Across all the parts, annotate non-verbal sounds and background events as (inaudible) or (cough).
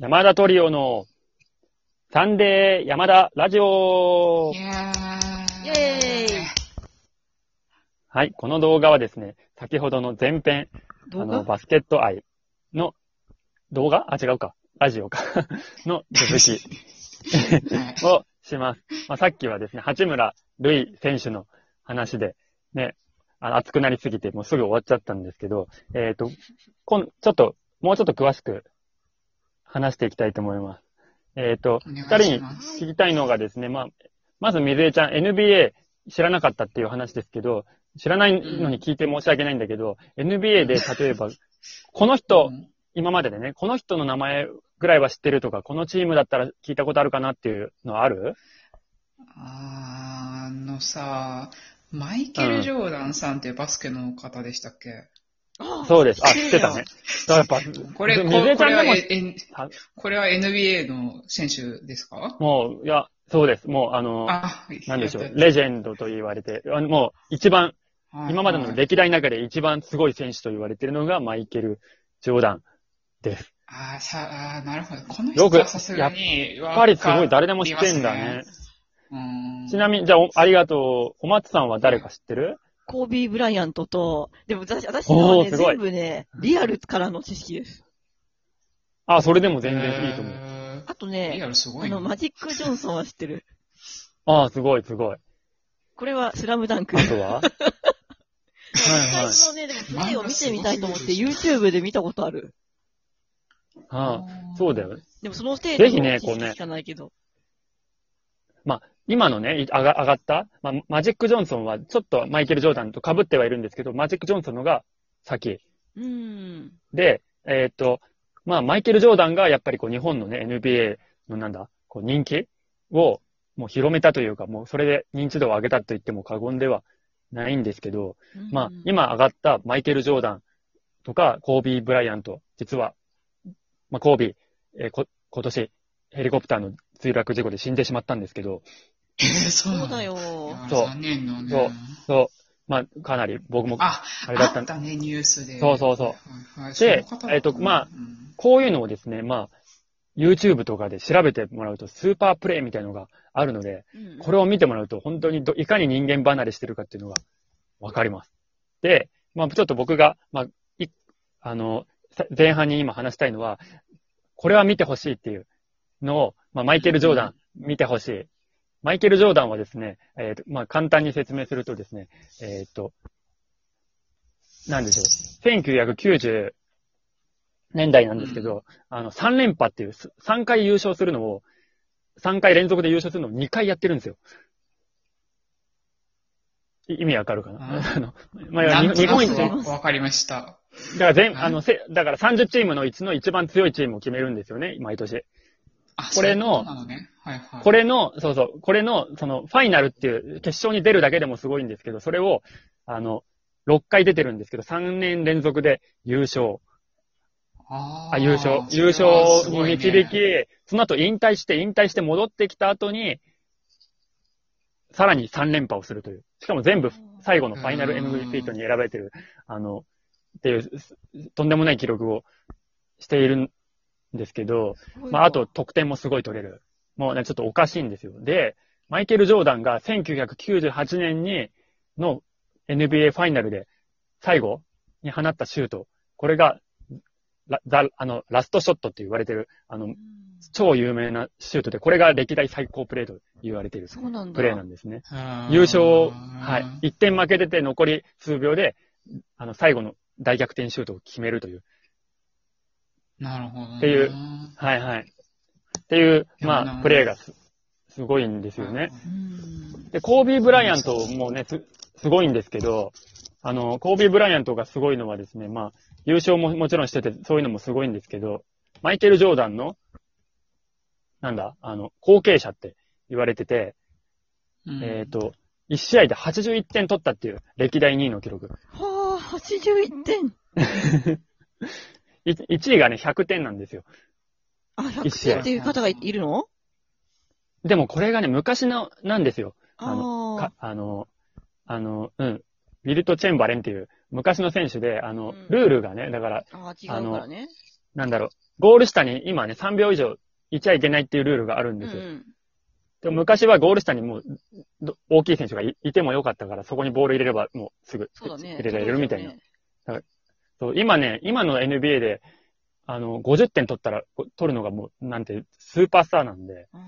山田トリオのサンデー山田ラジオイェーイはい、この動画はですね、先ほどの前編、あ動の、画バスケット愛の動画？あ、違うか。ラジオか。(laughs) の続きはい (laughs) をします。まあ、さっきはですね、八村塁選手の話で、ね、あの熱くなりすぎて、もうすぐ終わっちゃったんですけど、えっ、と、こん、ちょっと、もうちょっと詳しく話していきたいと思います。えっ、と、お願いし二人に聞きたいのがですね、まあ、まず水江ちゃん、NBA 知らなかったっていう話ですけど、知らないのに聞いて申し訳ないんだけど、NBA で例えば、(laughs) この人、うん。今まででね、この人の名前ぐらいは知ってるとか、このチームだったら聞いたことあるかなっていうのはあるあのさ、マイケル・ジョーダンさんっていうバスケの方でしたっけ、そうです。あ、知ってたね。だからやっぱ、これ、こ水江ちこれはゃんでも、ええあこれは NBA の選手ですか？もう、いや、そうです。もう、あの、あ、なんでしょうレジェンドと言われて、あのもう、一番、た今までのはい歴代の中で一番すごい選手と言われているのがマイケル・ジョーダンです。あーさあー、なるほど。このよく人はさすがに、ややっぱりすごい誰でも知ってんだね。うん。ちなみに、じゃあ、おありがとう。お松さんは誰か知ってる？コービー・ブライアントと、でも私、私のはね、おーすごい全部ね、リアルからの知識です。あ、それでも全然いいと思う。う。あとリね、アルすごいな。あの、マジック・ジョンソンは知ってる。あすごい、すごい。これはスラムダンク。あとは？(laughs) はいはい最初のね、でもプレイを見てみたいと思って YouTube で見たことある。あそうだよ。でもその程度ぜひねの知こうね識しかないけど。今のね、い上が上がった、まあ、マジック・ジョンソンはちょっとマイケル・ジョーダンと被ってはいるんですけど、マジック・ジョンソンのが先。うーん。で、えーっと、まあ、マイケル・ジョーダンがやっぱりこう日本のね、NBA のなんだ、こう人気をもう広めたというか、もうそれで認知度を上げたと言っても過言ではないんですけど、まあ、今上がったマイケル・ジョーダンとか、コービー・ブライアント、実は、まあ、コービー、えーこ、今年、ヘリコプターの墜落事故で死んでしまったんですけど、えー、そうそうだよ。そう残念のね。そうそう、まあ、かなり僕も、あ、あれだったあったね、ニュースで。そうそうそうはいはい。でえっとまあうんこういうのをですね、まあ、YouTube とかで調べてもらうと、スーパープレイみたいなのがあるので、うんこれを見てもらうと、本当にどいかに人間離れしてるかっていうのがわかります。で、まあ、ちょっと僕が、まあ、い、あの、さ前半に今話したいのは、これは見てほしいっていうのを、まあ、マイケル・ジョーダン見てほしい。マイケル・ジョーダンはですね、えっ、と、まあ、簡単に説明するとですね、えっ、と、なんでしょう。1990年代なんですけど、あの、3連覇っていう、3回優勝するのを、3回連続で優勝するのを2回やってるんですよ。い意味わかるかな？ああの、まあ、日本一、だわわかりました。から全、はいあの、せ、だから30チームのうちの一番強いチームを決めるんですよね、毎年。あ、これのことなのね。はいはい。これの、そうそう、これの、その、ファイナルっていう、決勝に出るだけでもすごいんですけど、それを、あの、6回出てるんですけど、3年連続で優勝。ああ、優勝。優勝に導き、その後引退して、引退して戻ってきた後に、さらに3連覇をするという。しかも全部最後のファイナル MVP とに選ばれてる、あの、っていう、すとんでもない記録をしているんですけど、まあ、あと、得点もすごい取れる。もうね、ちょっとおかしいんですよ。で、マイケル・ジョーダンが1998年に、の NBA ファイナルで最後に放ったシュート。これが、ラザあの、ラストショットって言われてる、あのう、ん超有名なシュートで、これが歴代最高プレーと言われているそうなんだ。プレーなんですね。優勝、はい。1点負けてて残り数秒で、あの、最後の大逆転シュートを決めるという。なるほどね。っていうはいはい。っていう、まあ、なプレーがす、すごいんですよね。うん。で、コービー・ブライアントもね、す、すごいんですけど、あの、コービー・ブライアントがすごいのはですね、まあ、優勝ももちろんしてて、そういうのもすごいんですけど、マイケル・ジョーダンの、なんだ、あの、後継者って言われてて、うんえっ、と、1試合で81点取ったっていう歴代2位の記録。はあ、81点。(laughs) 1位がね、100点なんですよ。あ、一試合100点っていう方がいいるの？でもこれがね、昔の、なんですよ。ああの、あかあの、あの、うん。ウィルト・チェンバレンっていう昔の選手で、あの、うんルールがね、だから、ああ、違うからね。なんだろう、ゴール下に今ね、3秒以上いちゃいけないっていうルールがあるんうですよ。ん。でも昔はゴール下にもうど大きい選手がいいてもよかったから、そこにボール入れればもうすぐ。入れられるみたいな。そうだよねそう今ね、今の NBA で、あの、50点取ったら、こ取るのがもう、なんて、スーパースターなんで、あ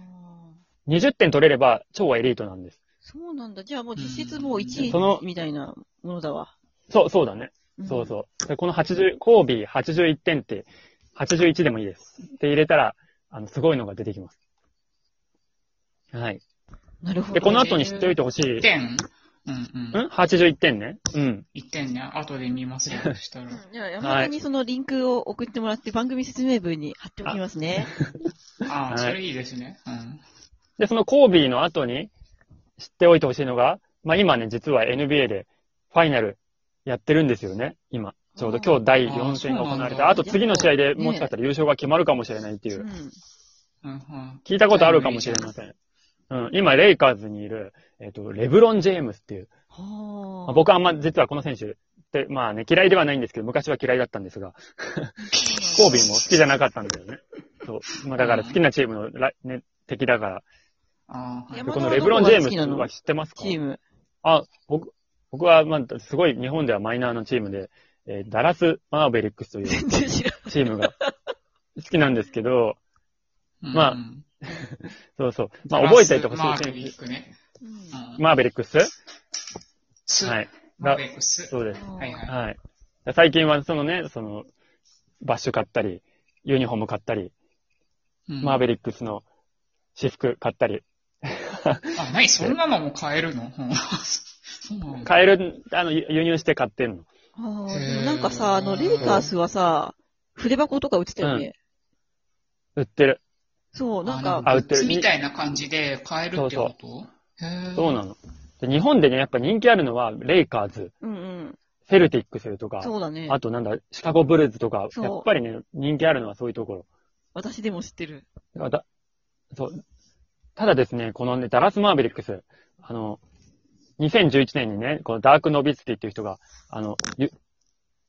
20点取れれば超エリートなんです。ーそうなんだ。じゃあもう実質もう1位そのみたいなものだわ。そう、そうだね。んそうそう。でこの80、コービー81点って、81でもいいです。って入れたら、あの、すごいのが出てきます。はい。なるほど。で、この後に知っておいてほしい。1点うんうん。ん ?81 点ね。うん。1点ね。後で見ますよ、そしたら。うんじゃあ山田にそのリンクを送ってもらって番組説明文に貼っておきますね。ああ、はいそれいいですね。うん。で、そのコービーの後に知っておいてほしいのが、まあ今ね、実は NBA でファイナルやってるんですよね。今。ちょうど今日第4戦が行われて、あーそうなんだあと次の試合でねもしかしたら優勝が決まるかもしれないっていうう、ん。うんうん。聞いたことあるかもしれません。うん、今、レイカーズにいる、えっ、と、レブロン・ジェームスっていう、はまああ。僕はあんま実はこの選手って、まあね、嫌いではないんですけど、昔は嫌いだったんですが、コービーも好きじゃなかったんだよね。そう。まあだから好きなチームのラ、ね、敵だから。ああ、このレブロン・ジェームスは知ってますか？チーム。あ、僕、僕は、まあ、すごい日本ではマイナーなチームで、えーダラス・マーベリックスという。チームが好きなんですけど、まあ (laughs) そうそう。まあ、覚えておいてほしマーベリックね。マーベリックス？スはい。マーベリックス。そうです。はいはい。はい。最近はそのね、その、バッシュ買ったり、ユニフォーム買ったり、マーベリリックスの私服買ったり、あ、何？(laughs) そんなのも買えるの？(laughs) 買える、あの、輸輸入して買ってんの。ああ、なんかさ、あの、レイカースはさ、筆箱とか売ってたよね。売ってる。そう、なんあか、あ売ってるグッズみたいな感じで買えるってこと？へえ。そうなの。で日本でね、やっぱ人気あるのは、レイカーズ、うんうん。セルティックスとか、そうだね。あとなんだ、シカゴブルーズとか、やっぱりね、人気あるのはそういうところ。私でも知ってる。だそう。ただですね、このね、ダラス・マーベリックス、あの、2011年にね、このダーク・ノビツティっていう人が、あの、ゆ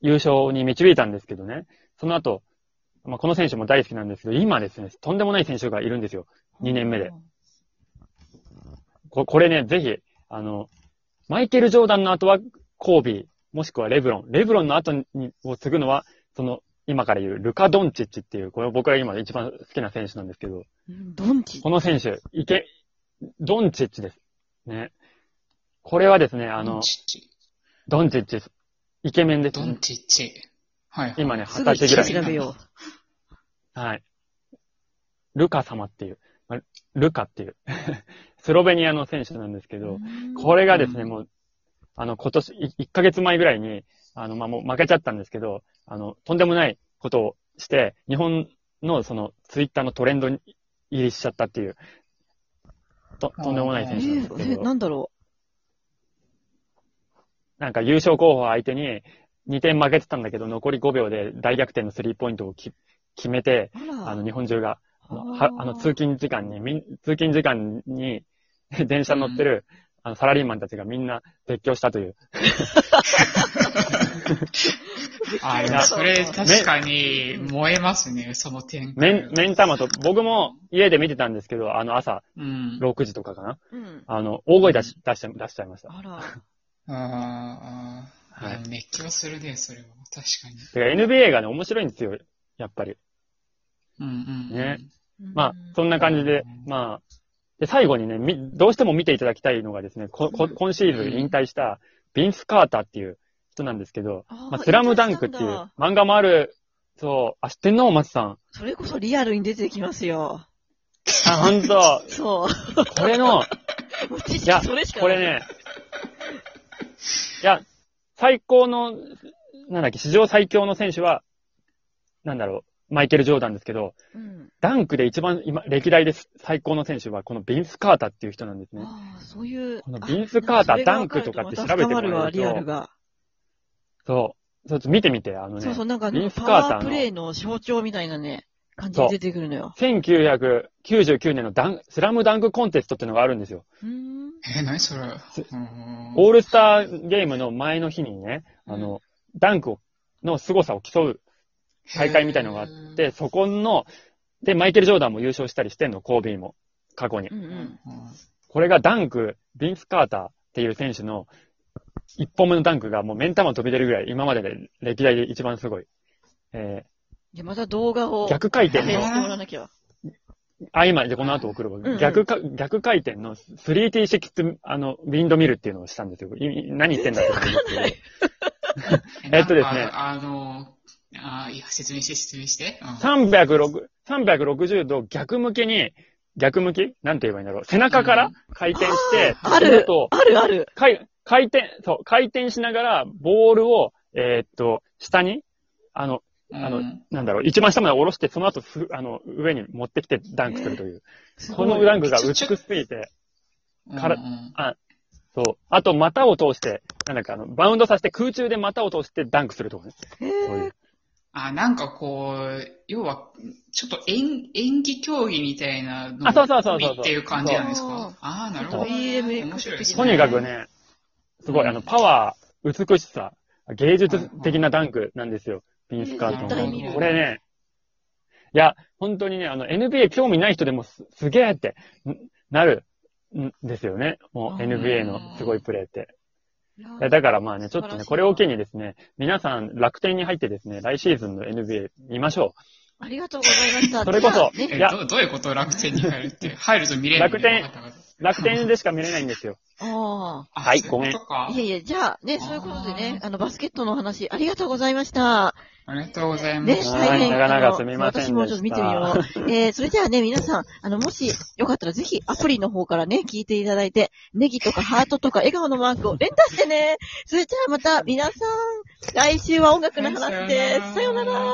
優勝に導いたんですけどね、その後、まあ、この選手も大好きなんですけど、今ですね、とんでもない選手がいるんですよ。2年目で。ここれね、ぜひ、あの、マイケル・ジョーダンの後はコービー、もしくはレブロン。レブロンの後にを継ぐのは、その、今から言うルカ・ドンチッチっていう、これ僕が今一番好きな選手なんですけど、うんドンチ。この選手、いけ、ドンチッチです。ね。これはですね、あのドン、チッチ。です。イケメンですドンチッチ。はいはい。今ね、二十歳ぐらい。調べよはい。ルカ様っていう、まあルカっていう、(laughs) スロベニアの選手なんですけう。ど、うん。これがですね、うんもう、あの、今年、い1ヶ月前ぐらいに、あの、まあ、もう負けちゃったんですけど、あの、とんでもないことをして、日本のその、ツイッターのトレンドに入りしちゃったっていう、と、とんでもないえ選手なんですけー、え、ど、なんだろなんか優勝候補相手に2点負けてたんだけど、残り5秒で大逆転のスリーポイントをき決めて、う。あの、日本中が、あの、あーはあの通勤時間に、みん通勤時間に、(laughs) 電車に乗ってる、あの、サラリーマンたちがみんな絶叫したという。(laughs) あ、でもそれ確かに燃えますね、その展開。めん、目ん玉と、僕も家で見てたんですけど、あの、朝うん。6時とかかな。うん。あの、大声出し、出しちゃ、出しちゃいました。あら。ああ、あはいあ、熱狂するね、それは。確かに。てか NBA がね、面白いんですよ。やっぱり。うんうんうん。ねうんまあ、そんな感じで、まあ、で、最後にね、み、どうしても見ていただきたいのがですね、こ、こ今シーズン引退した、ビンス・カーターっていう人なんですけど、まあ、スラムダンクっていう漫画もある、そう、あ、知ってんの？松さん。それこそリアルに出てきますよ。あ、ほんと。(laughs) そう。これの、いやそれしかこれね、いや、最高の、なんだっけ、史上最強の選手は、なんだろう、マイケル・ジョーダンですけど、うん。ダンクで一番今、歴代で最高の選手は、このビンス・カーターっていう人なんですね。ああ、そういう。このビンスカーターあダンクとかって調べてもらえるとまた深まるわ、リアルが。そう。ちょっと見てみて、あのね。そうそう、なんかビンね、パスカーターのワープレイの象徴みたいなね、感じで出てくるのよ。1999年のダンスラムダンクコンテストっていうのがあるんですよ。うーん。え、何それ？オールスターゲームの前の日にね、あの、ダンクをの凄さを競う大会みたいのがあって、そこの、で、マイケル・ジョーダンも優勝したりしてんの、コービーも。過去にう。んううんん。これがダンク、ビンス・カーターっていう選手の一本目のダンクがもう目ん玉飛び出るぐらい、今までで歴代で一番すごい。えじゃあまた動画を。ー、逆回転の編集してもらわなきゃ。あ、今、で、この後送るわ。んうん逆か、逆回転の 3T6、あの、ウィンドミルっていうのをしたんですよ。い何言ってんだって。(laughs) えっとですねあの、あいや、説明して、説明して。うん306 360度逆向きに、逆向き？なんて言えばいいんだろう。背中から回転して、あるとあるある。回、回転、そう、回転しながら、ボールを、えーっと、下に、あの、あのうんなんだろう、一番下まで下ろして、その後す、あの、上に持ってきてダンクするという。すごいこのダンクが美しすぎて、からうんうんそう。あと、股を通して、なんだか、あの、バウンドさせて空中で股を通してダンクするとかね。へそういうー。あ、なんかこう、要は、ちょっと演演技競技みたいなのあそうそうそうそうそうっていう感じなんですか？ああ、なるほど。面白いですね。とにかくね、すごい、うんあの、パワー、美しさ、芸術的なダンクなんですよ。ピンスカートの。これね、いや、本当にね、あの、NBA 興味ない人でもすすげえってんなるんですよね。もう NBA のすごいプレーって。だからまあね、ちょっとね、これを機にですね、皆さん楽天に入ってですね、来シーズンの NBA 見ましょありがとうございました。それこそいやどどういうこと楽天に入るって。入ると見れる楽天。楽天でしか見れないんですよ。(laughs) あたあはいそういうことかあ。いえいえ、じゃあね、そういうことでね、あの、バスケットのお話、ありがとうございました。ありがとうございまね、す。はい大変。長々すみませんでした私もちょっと見てみよう。えー、それじゃあね、皆さん、あの、もしよかったらぜひアプリの方からね、聞いていただいて、ネギとかハートとか笑顔のマークを連打してね。それじゃあまた皆さん、来週は音楽の話です。さようなら。